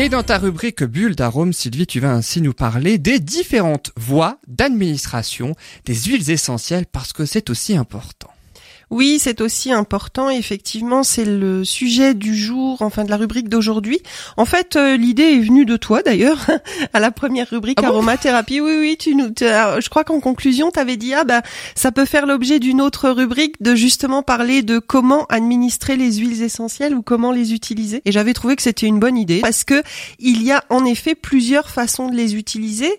Et dans ta rubrique Bulle d'arôme, Sylvie, tu vas ainsi nous parler des différentes voies d'administration des huiles essentielles parce que c'est aussi important. Oui, c'est aussi important. Effectivement, c'est le sujet du jour, enfin de la rubrique d'aujourd'hui. En fait, euh, l'idée est venue de toi d'ailleurs, à la première rubrique Ah bon? aromathérapie. Oui, oui, tu nous, je crois qu'en conclusion, tu avais dit ah bah ça peut faire l'objet d'une autre rubrique de justement parler de comment administrer les huiles essentielles ou comment les utiliser. Et j'avais trouvé que c'était une bonne idée parce que il y a en effet plusieurs façons de les utiliser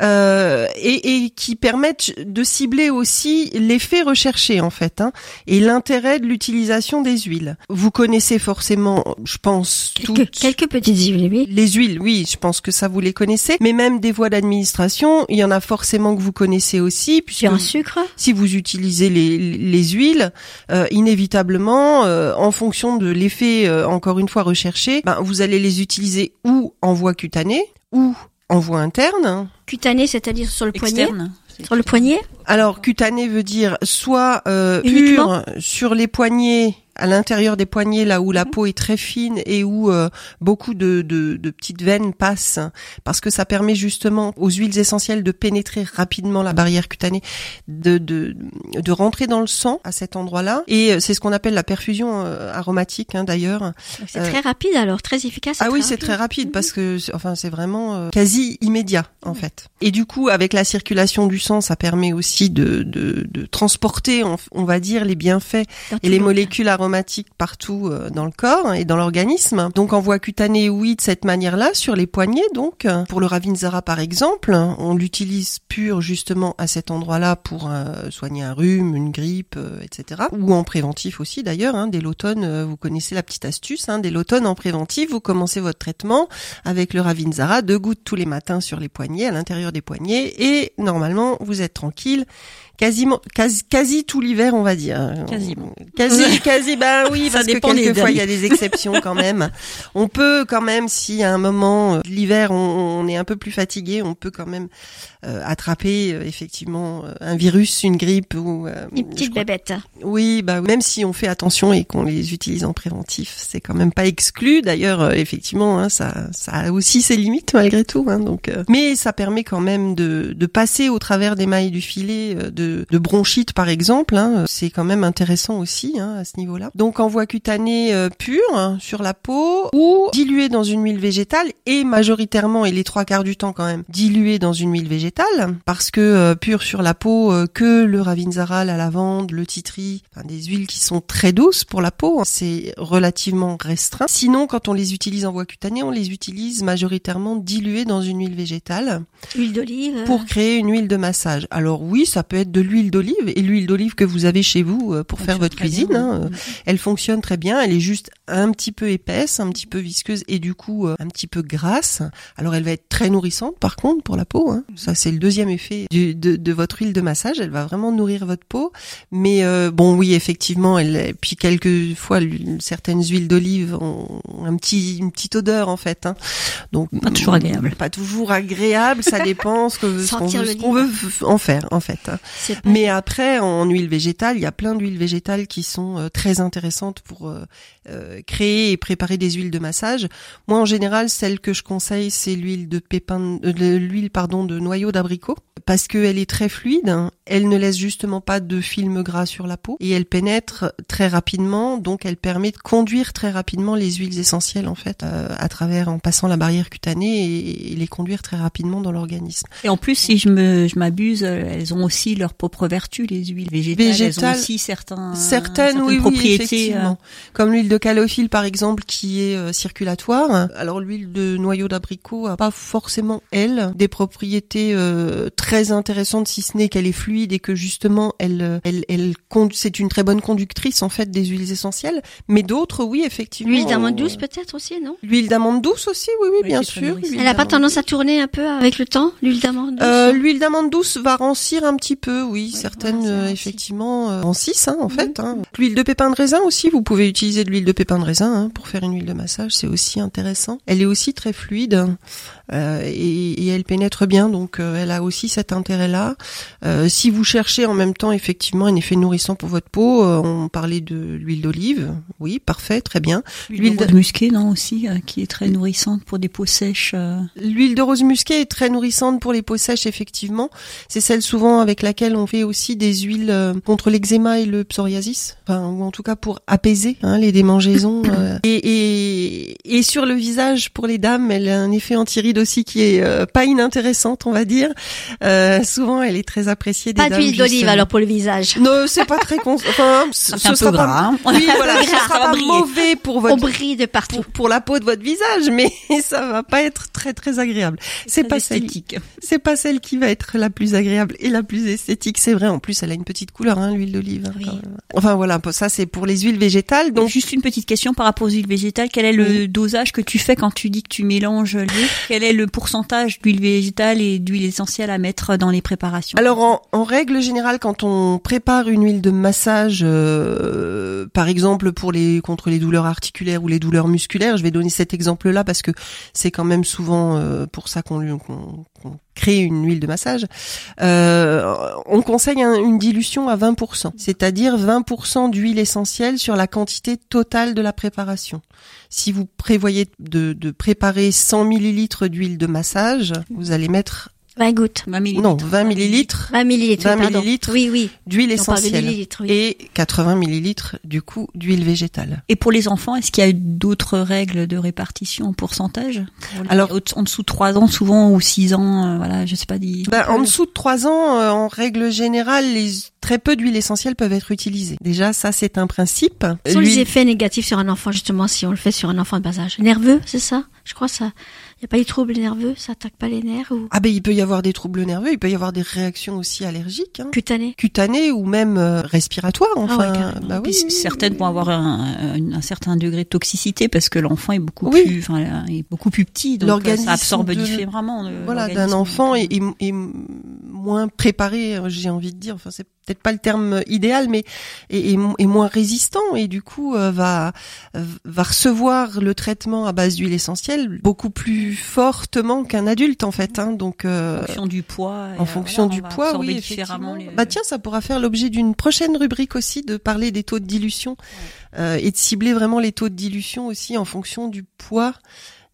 euh, et, et qui permettent de cibler aussi l'effet recherché en fait. Hein et l'intérêt de l'utilisation des huiles. Vous connaissez forcément, je pense, Quelques, toutes quelques petites huiles, oui. les huiles, oui, je pense que ça vous les connaissez, mais même des voies d'administration, il y en a forcément que vous connaissez aussi, puisque un sucre? si vous utilisez les, les huiles, euh, inévitablement, euh, en fonction de l'effet, euh, encore une fois, recherché, ben, vous allez les utiliser ou en voie cutanée, ou en voie interne. Cutané, c'est-à-dire sur le poignet? Sur le poignet? Alors cutané veut dire soit euh, pur sur les poignets, à l'intérieur des poignets là où la peau est très fine et où euh, beaucoup de, de, de petites veines passent, parce que ça permet justement aux huiles essentielles de pénétrer rapidement la barrière cutanée, de, de, de rentrer dans le sang à cet endroit-là. Et euh, c'est ce qu'on appelle la perfusion euh, aromatique hein, d'ailleurs. C'est Euh, très rapide alors, très efficace. Ah oui, c'est très rapide parce que c'est- enfin c'est vraiment quasi immédiat en fait. Et du coup, avec la circulation du sang, ça permet aussi de, de, de transporter, on, on va dire, les bienfaits Dans et les le- molécules aromatiques partout euh, dans le corps et dans l'organisme. Donc en voie cutanée, oui, de cette manière-là, sur les poignets. Donc euh, pour le Ravinzara par exemple, on l'utilise pur justement à cet endroit-là pour euh, soigner un rhume, une grippe, etc. Ou en préventif aussi d'ailleurs. Hein, dès l'automne, vous connaissez la petite astuce. Hein, dès l'automne en préventif, vous commencez votre traitement avec le Ravinzara, deux gouttes tous les matins sur les poignets, à l'intérieur des poignets, et normalement vous êtes tranquille. Quasiment, quasi, quasi tout l'hiver, on va dire. Quasiment. Quasi, quasi, ben oui, Ça parce que quelquefois il y a des exceptions quand même. On peut quand même, si à un moment euh, de l'hiver on, on est un peu plus fatigué, on peut quand même euh, attraper euh, effectivement euh, un virus, une grippe ou euh, Une petite bébête. oui, bah même si on fait attention et qu'on les utilise en préventif, c'est quand même pas exclu. D'ailleurs, euh, effectivement, hein, ça, ça a aussi ses limites malgré tout. Hein, donc, euh, mais ça permet quand même de, de passer au travers des mailles du filet euh, de, de bronchite, par exemple. Hein, c'est quand même intéressant aussi hein, à ce niveau-là. Donc, en voie cutanée euh, pure hein, sur la peau ou diluée dans une huile végétale et majoritairement et les trois quarts du temps quand même diluée dans une huile végétale parce que euh, pure sur la peau euh, que le ravinzara, la lavande, le titri, enfin, des huiles qui sont très douces pour la peau, c'est relativement restreint. Sinon, quand on les utilise en voie cutanée, on les utilise majoritairement diluées dans une huile végétale Huile d'olive. pour créer une huile de massage. Alors oui, ça peut être de l'huile d'olive et l'huile d'olive que vous avez chez vous euh, pour faire votre cuisine. bien, hein, euh, elle fonctionne très bien, elle est juste un petit peu épaisse, un petit peu visqueuse et du coup euh, un petit peu grasse. Alors elle va être très nourrissante par contre pour la peau. Hein. Ça c'est le deuxième effet du- de, de votre huile de massage. Elle va vraiment nourrir votre peau. Mais euh, bon oui effectivement, elle, puis quelques fois l'huile- certaines huiles d'olive ont un petit une petite odeur en fait. Hein. Donc Pas toujours agréable. Pas toujours agréable. Ça dépend ce qu'on Sentir veut, veut en faire en fait. Mais après, en huile végétale, il y a plein d'huiles végétales qui sont euh, très intéressantes pour euh, euh, créer et préparer des huiles de massage. Moi, en général, celle que je conseille, c'est l'huile de pépin, euh, l'huile pardon de noyau d'abricot, parce qu'elle est très fluide. hein. Elle ne laisse justement pas de film gras sur la peau et elle pénètre très rapidement, donc elle permet de conduire très rapidement les huiles essentielles en fait euh, à travers en passant la barrière cutanée et, et les conduire très rapidement dans l'organisme. Et en plus, si je me, je m'abuse, elles ont aussi leurs propres vertus, les huiles végétales. Elles Végétales, ont aussi certains, Certaines, oui, oui, propriétés. effectivement. Comme l'huile de calophylle, par exemple, qui est euh, circulatoire. Alors, l'huile de noyau d'abricot a pas forcément, elle, des propriétés euh, très intéressantes, si ce n'est qu'elle est fluide et que justement, elle, euh, elle, elle, c'est une très bonne conductrice, en fait, des huiles essentielles. Mais d'autres, oui, effectivement. L'huile d'amande douce euh, peut-être aussi, non? L'huile d'amande douce aussi, oui, oui, Oui, bien sûr. Elle a pas tendance à tourner un peu avec le temps, l'huile d'amande douce? Euh, l'huile d'amande douce va rancir un petit peu, oui, Oui, certaines euh, effectivement euh, rancissent hein, en fait. Hein. L'huile de pépin de raisin aussi, vous pouvez utiliser de l'huile de pépin de raisin hein, pour faire une huile de massage, c'est aussi intéressant. Elle est aussi très fluide euh, et, et, elle pénètre bien, donc elle a aussi cet intérêt-là. Si vous cherchez en même temps effectivement un effet nourrissant pour votre peau, on parlait de l'huile d'olive, oui, parfait, très bien. L'huile de rose musquée, non aussi, qui est très nourrissante pour des peaux sèches. L'huile de rose musquée est très nourrissante pour les peaux sèches, effectivement. C'est celle souvent avec laquelle on fait aussi des huiles contre l'eczéma et le psoriasis, enfin, ou en tout cas pour apaiser hein, les démangeaisons. et, et, et sur le visage pour les dames, elle a un effet anti-rides aussi qui est euh, pas inintéressante, on va dire. Euh, souvent, elle est très appréciée. Des pas d'huile d'olive alors pour le visage. Non, c'est pas très con. Enfin, ce sera pas. Gras. Oui, voilà, ce sera pas mauvais pour votre. On brille de partout. Pour, pour, la peau de votre visage, mais ça va pas être très très agréable. C'est pas esthétique. C'est pas celle qui va être la plus agréable et la plus esthétique. C'est vrai. En plus, elle a une petite couleur, hein, l'huile d'olive. Oui. Enfin voilà, ça c'est pour les huiles végétales. Donc juste une petite question par rapport aux huiles végétales. Quel est le dosage que tu fais quand tu dis que tu mélanges les Quel est le pourcentage d'huile végétale et d'huile essentielle à mettre dans les préparations? Alors en, en, règle générale, quand on prépare une huile de massage, euh, par exemple pour les contre les douleurs articulaires ou les douleurs musculaires, je vais donner cet exemple-là parce que c'est quand même souvent euh, pour ça qu'on qu'on qu crée une huile de massage. Euh, on conseille un, une dilution à 20%, c'est-à-dire 20% d'huile essentielle sur la quantité totale de la préparation. Si vous prévoyez de, de préparer 100 millilitres d'huile de massage, vous allez mettre 20 gouttes. 20 millilitres. Non, 20 millilitres. 20 millilitres. 20 pardon. millilitres Oui, oui. d'huile essentielle. Oui. Et 80 millilitres, du coup, d'huile végétale. Et pour les enfants, est-ce qu'il y a d'autres règles de répartition en pourcentage Alors, en dessous de 3 ans, souvent, ou 6 ans, euh, voilà, je sais pas. Ben, en dessous de 3 ans, euh, en règle générale, les très peu d'huiles essentielles peuvent être utilisées. Déjà, ça, c'est un principe. Quels sont les effets négatifs sur un enfant, justement, si on le fait sur un enfant de bas âge Nerveux, c'est ça? Je crois ça. Il n'y a pas des troubles nerveux, ça attaque pas les nerfs ou... Ah ben il peut y avoir des troubles nerveux, il peut y avoir des réactions aussi allergiques, hein. cutanées, cutanées ou même euh, respiratoires. Enfin, ah ouais, bah oui, oui, certaines oui. vont avoir un, un, un, certain degré de toxicité parce que l'enfant est beaucoup oui. plus, enfin, est beaucoup plus petit, donc euh, ça absorbe de, différemment. Voilà, d'un enfant est, est, est, moins préparé, j'ai envie de dire. Enfin, c'est peut-être pas le terme idéal, mais est, est, moins résistant et du coup euh, va va recevoir le traitement à base d'huile essentielle beaucoup plus fortement qu'un adulte en fait. Hein, donc euh, en fonction du poids. En fonction du poids, oui. Différemment les... Bah tiens, ça pourra faire l'objet d'une prochaine rubrique aussi de parler des taux de dilution ouais. euh, et de cibler vraiment les taux de dilution aussi en fonction du poids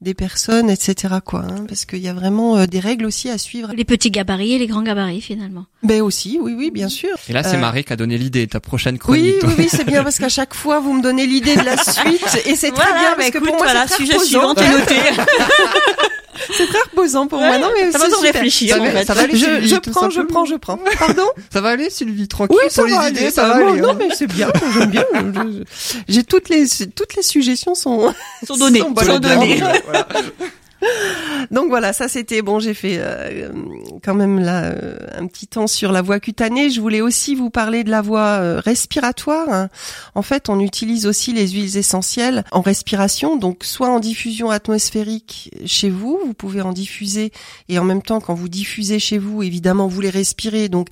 des personnes, etc. quoi, hein, parce qu'il y a vraiment euh, des règles aussi à suivre. Les petits gabarits et les grands gabarits finalement. Ben aussi, oui, oui, bien sûr. Et là, c'est euh... Marie qui a donné l'idée, ta prochaine chronique. Oui, oui, oui, c'est bien parce qu'à chaque fois, vous me donnez l'idée de la suite et c'est très bien bah parce écoute, que pour moi, voilà, c'est sujet suivant, t'es noté. c'est très reposant pour ouais, moi. Non, mais ça va réfléchir. Ça, en fait. ça va aller, je, Sylvie, je prends, je prends, je prends. Pardon Ça va aller, Sylvie, tranquille. Oui, ça pour va les aller, idées, ça, ça, va aller. aller. Non, hein. mais c'est bien, j'aime bien. J'ai toutes les toutes les suggestions sont sont données, sont, sont données. Voilà. Donc voilà, ça c'était bon. J'ai fait euh, quand même euh, un petit temps sur la voie cutanée. Je voulais aussi vous parler de la euh, respiratoire. Hein. En fait, on utilise aussi les huiles essentielles en respiration, donc soit en diffusion atmosphérique chez vous, vous pouvez en diffuser et en même temps quand vous diffusez chez vous, évidemment vous les respirez, donc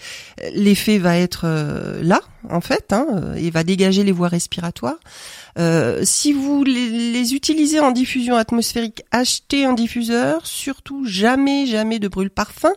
l'effet va être euh, là en fait hein, et va dégager les voies respiratoires. Euh, si vous les, les, utilisez en diffusion atmosphérique, achetez un diffuseur. Surtout, jamais, jamais de brûle-parfum.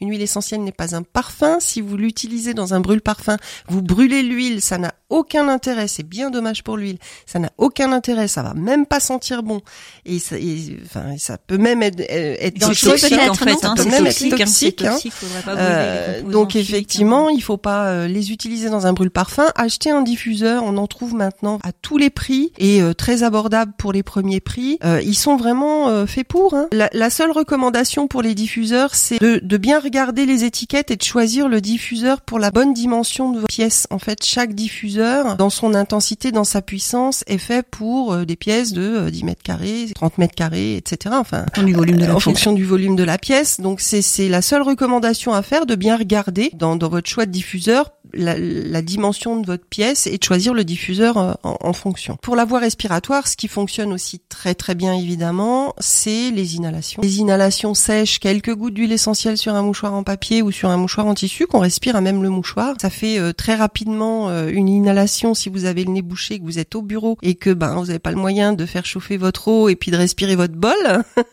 Une huile essentielle n'est pas un parfum. Si vous l'utilisez dans un brûle-parfum, vous brûlez l'huile, ça n'a aucun intérêt. C'est bien dommage pour l'huile. Ça n'a aucun intérêt. Ça va même pas sentir bon. Et ça, et, enfin, ça peut même être, être toxique, en fait. Ça hein, peut même toxique, être toxique. Hein, toxique euh, donc effectivement, il faut pas euh, les utiliser dans un brûle-parfum. Acheter un diffuseur. On en trouve maintenant à tous les prix et euh, très abordable pour les premiers prix. Euh, ils sont vraiment euh, faits pour. Hein. La, la, seule recommandation pour les diffuseurs, c'est de, de, bien regarder les étiquettes et de choisir le diffuseur pour la bonne dimension de vos pièces. En fait, chaque diffuseur, dans son intensité, dans sa puissance, est fait pour des pièces de 10 mètres carrés, 30 mètres carrés, etc. Enfin, en, du volume de la en pièce. fonction du volume de la pièce. Donc c'est la seule recommandation à faire, de bien regarder dans, dans votre choix de diffuseur la, la, dimension de votre pièce et de choisir le diffuseur en, en, fonction. Pour la voie respiratoire, ce qui fonctionne aussi très très bien évidemment, c'est les inhalations. Les inhalations sèches, quelques gouttes d'huile essentielle sur un mouchoir en papier ou sur un mouchoir en tissu qu'on respire à même le mouchoir. Ça fait euh, très rapidement euh, une inhalation si vous avez le nez bouché, que vous êtes au bureau et que ben vous n'avez pas le moyen de faire chauffer votre eau et puis de respirer votre bol,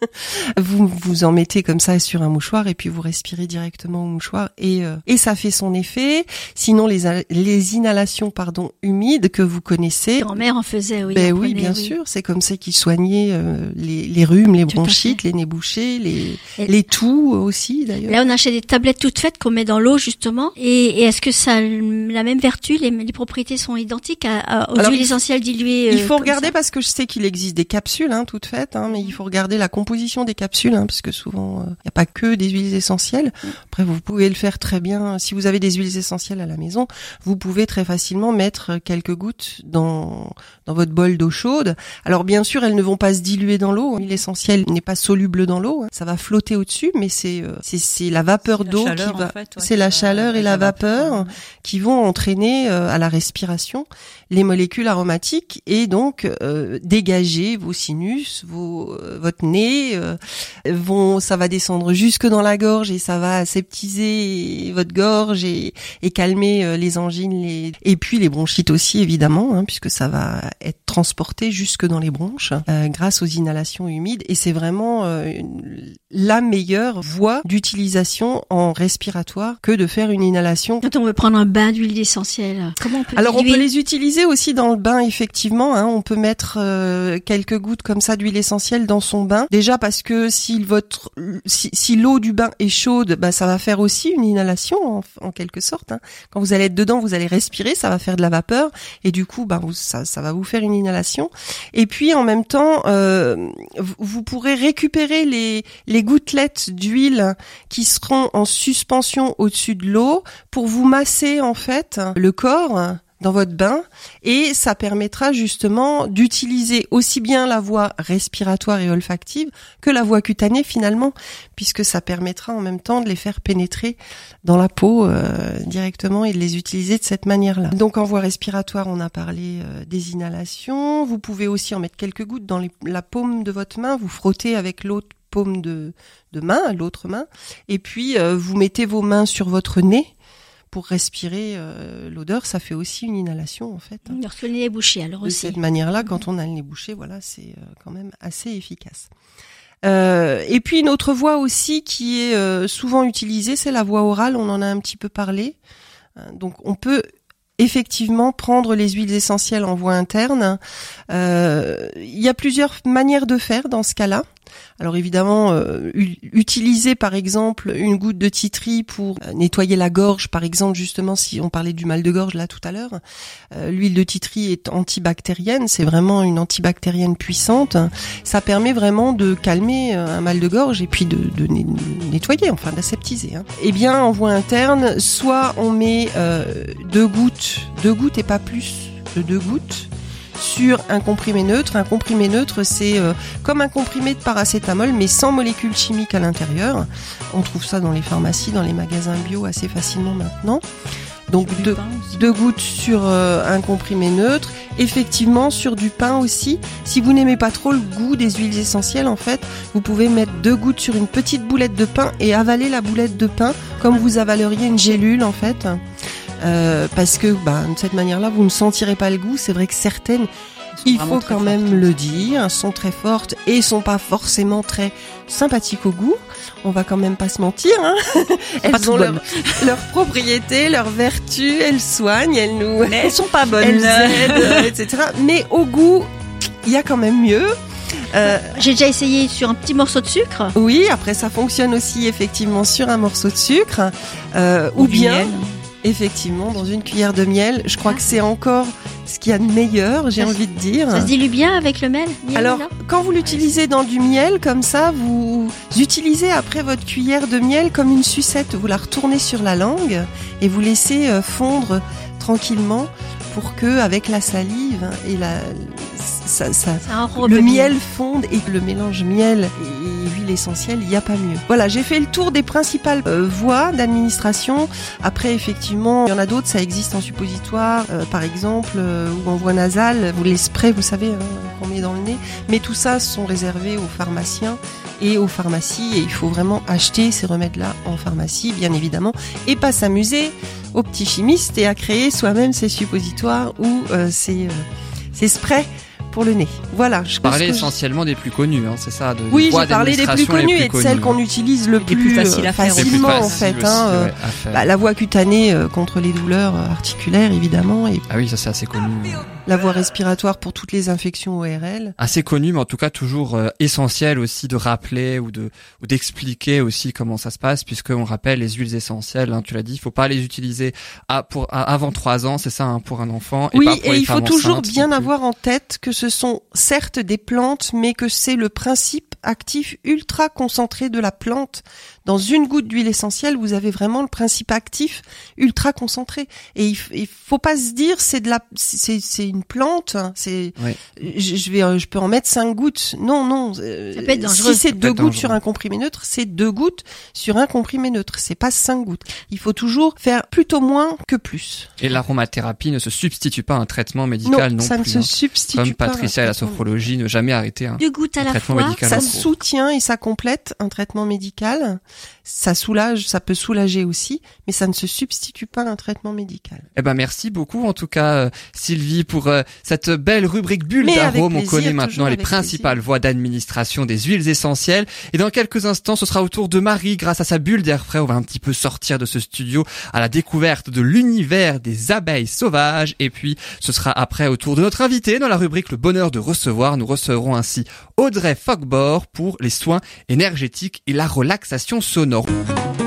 vous vous en mettez comme ça sur un mouchoir et puis vous respirez directement au mouchoir et euh, et ça fait son effet. Sinon les les inhalations pardon humides que vous connaissez. Grand-mère en faisait, oui. Ben en oui, prenait, bien sûr, c'est comme ça qu'ils soignaient euh, les, les rhumes, les Tout bronchites, les nez bouchés, les Et- les toux aussi d'ailleurs. Là, on achète des tablettes toutes faites qu'on met dans l'eau justement. Et, et est-ce que ça a la même vertu les, les propriétés sont identiques à, à- aux Alors, huiles essentielles diluées Il euh, faut regarder ça parce que je sais qu'il existe des capsules hein, toutes faites, hein, mais il faut regarder la composition des capsules hein, parce que souvent il n'y a pas que des huiles essentielles. Après vous pouvez le faire très bien si vous avez des huiles essentielles à la maison, vous pouvez très facilement mettre quelques gouttes dans dans votre bol d'eau chaude. Alors bien sûr elles ne vont pas se diluer dans l'eau, l'huile essentielle n'est pas soluble dans l'eau, hein. ça va flotter au-dessus, mais c'est euh, c'est c'est la vapeur d'eau qui va c'est la chaleur et la vapeur qui vont entraîner euh, à la respiration les molécules aromatiques et donc euh, dégager vos sinus, vos, euh, votre nez, euh, vont, ça va descendre jusque dans la gorge et ça va aseptiser votre gorge et, et calmer euh, les angines, les, et puis les bronchites aussi évidemment, hein, puisque ça va être transporté jusque dans les bronches euh, grâce aux inhalations humides et c'est vraiment euh, une- la meilleure voie d'utilisation en respiratoire que de faire une inhalation Quand on veut prendre un bain d'huile essentielle, comment on peut alors on peut les utiliser aussi dans le bain effectivement. Hein, on peut mettre euh, quelques gouttes comme ça d'huile essentielle dans son bain. Déjà parce que si votre si, si l'eau du bain est chaude, bah ça va faire aussi une inhalation en, en quelque sorte. hein. Quand vous allez être dedans, vous allez respirer, ça va faire de la vapeur et du coup bah vous, ça va vous faire une inhalation. Et puis en même temps, euh, vous, vous pourrez récupérer les les gouttelettes d'huile qui seront en suspension au-dessus de l'eau pour vous masser en fait le corps dans votre bain et ça permettra justement d'utiliser aussi bien la voie respiratoire et olfactive que la voie cutanée finalement puisque ça permettra en même temps de les faire pénétrer dans la peau euh, directement et de les utiliser de cette manière-là. Donc en voie respiratoire, on a parlé euh, des inhalations, vous pouvez aussi en mettre quelques gouttes dans la paume de votre main, vous frottez avec l'autre paume de, de main, l'autre main, et puis euh, vous mettez vos mains sur votre nez pour respirer euh, l'odeur, ça fait aussi une inhalation en fait. hein. Lorsque le nez est bouché, alors De aussi. cette manière-là, quand on a le nez bouché, voilà, c'est euh, quand même assez efficace. Euh, et puis une autre voie aussi qui est euh, souvent utilisée, c'est la voie orale. On en a un petit peu parlé. Donc on peut effectivement prendre les huiles essentielles en voie interne. Euh, Il y a plusieurs manières de faire dans ce cas-là. Alors évidemment, euh, utiliser par exemple une goutte de titri pour euh, nettoyer la gorge, par exemple justement si on parlait du mal de gorge là tout à l'heure, euh, l'huile de titri est antibactérienne, c'est vraiment une antibactérienne puissante. Ça permet vraiment de calmer euh, un mal de gorge et puis de, nettoyer, enfin d'aseptiser. Hein. Eh bien, en voie interne, soit on met deux gouttes, deux gouttes et pas plus de deux gouttes sur un comprimé neutre. Un comprimé neutre, c'est euh, comme un comprimé de paracétamol, mais sans molécules chimiques à l'intérieur. On trouve ça dans les pharmacies, dans les magasins bio assez facilement maintenant. Donc deux, deux gouttes sur euh, un comprimé neutre. Effectivement, sur du pain aussi. Si vous n'aimez pas trop le goût des huiles essentielles, en fait, vous pouvez mettre deux gouttes sur une petite boulette de pain et avaler la boulette de pain comme vous avaleriez une gélule, en fait. Euh, parce que bah, de cette manière-là, vous ne sentirez pas le goût. C'est vrai que certaines, il faut quand même le dire, sont très fortes et sont pas forcément très sympathiques au goût. On va quand même pas se mentir. Hein elles ont leur, leurs propriétés, leurs vertus, elles soignent, elles nous, Mais elles sont pas bonnes. elles aident, euh, etc. Mais au goût, il y a quand même mieux. Euh, J'ai déjà essayé sur un petit morceau de sucre. oui, après ça fonctionne aussi effectivement sur un morceau de sucre, euh, ou bien. Effectivement dans une cuillère de miel. Je crois que c'est encore ce qu'il y a de meilleur, j'ai envie de dire. Ça se dilue bien avec le miel, Alors, quand vous l'utilisez dans du miel comme ça, vous utilisez après votre cuillère de miel comme une sucette. Vous la retournez sur la langue et vous laissez euh, fondre tranquillement pour que, avec la salive et la, ça, ça, le miel fonde et le mélange miel et huile essentielle, il n'y a pas mieux. Voilà, j'ai fait le tour des principales euh, voies d'administration. Après, effectivement, il y en a d'autres, ça existe en suppositoire, euh, par exemple, euh, ou en voie nasale, ou les sprays, vous savez, hein, qu'on met dans le nez. Mais tout ça sont réservés aux pharmaciens et aux pharmacies et il faut vraiment acheter ces remèdes-là en pharmacie, bien évidemment, et pas s'amuser au petit chimiste et à créer soi-même ses suppositoires ou euh, ses, euh, ses sprays pour le nez. Voilà. Je que essentiellement des plus connus, hein, c'est ça. De, Oui, j'ai parlé des plus connues et de celles qu'on utilise le plus plus, faciles à euh, faire aussi. C'est plus facilement en fait. aussi, hein, euh, ouais, à faire. bah, la voie cutanée euh, contre les douleurs euh, articulaires évidemment et Ah oui, ça c'est assez connu. La voie respiratoire pour toutes les infections ORL. Assez connu, mais en tout cas toujours euh, essentiel aussi de rappeler ou de ou d'expliquer aussi comment ça se passe, puisque on rappelle les huiles essentielles. Hein, tu l'as dit, il faut pas les utiliser à, pour à- avant trois ans, c'est ça, hein, pour un enfant. Oui, et, pas pour et les il faut toujours bien avoir en tête que ce sont certes des plantes, mais que c'est le principe actif ultra concentré de la plante. Dans une goutte d'huile essentielle, vous avez vraiment le principe actif ultra concentré. Et il, il faut pas se dire c'est de la, c'est c'est une plante. hein, C'est, Ouais. je, je vais, euh, je peux en mettre cinq gouttes. Non, non. euh, Ça peut être dangereux. Si c'est Ça peut deux être gouttes dangereux. sur un comprimé neutre, c'est deux gouttes sur un comprimé neutre. C'est pas cinq gouttes. Il faut toujours faire plutôt moins que plus. Et l'aromathérapie ne se substitue pas à un traitement médical non, ça plus. ne se hein. substitue Comme pas. un Patricia et la sophrologie, ne jamais arrêter un, Deux gouttes à un la traitement fois. médical Ça soutient et ça complète un traitement médical. Ça soulage, ça peut soulager aussi, mais ça ne se substitue pas à un traitement médical. Eh ben merci beaucoup en tout cas euh, Sylvie pour euh, cette belle rubrique bulle d'arôme. On connaît maintenant les principales plaisir. voies d'administration des huiles essentielles. Et dans quelques instants, ce sera au tour de Marie grâce à sa bulle d'air frais. On va un petit peu sortir de ce studio à la découverte de l'univers des abeilles sauvages. Et puis ce sera après au tour de notre invité dans la rubrique Le bonheur de recevoir. Nous recevrons ainsi Audrey Fogbor pour les soins énergétiques et la relaxation sonore.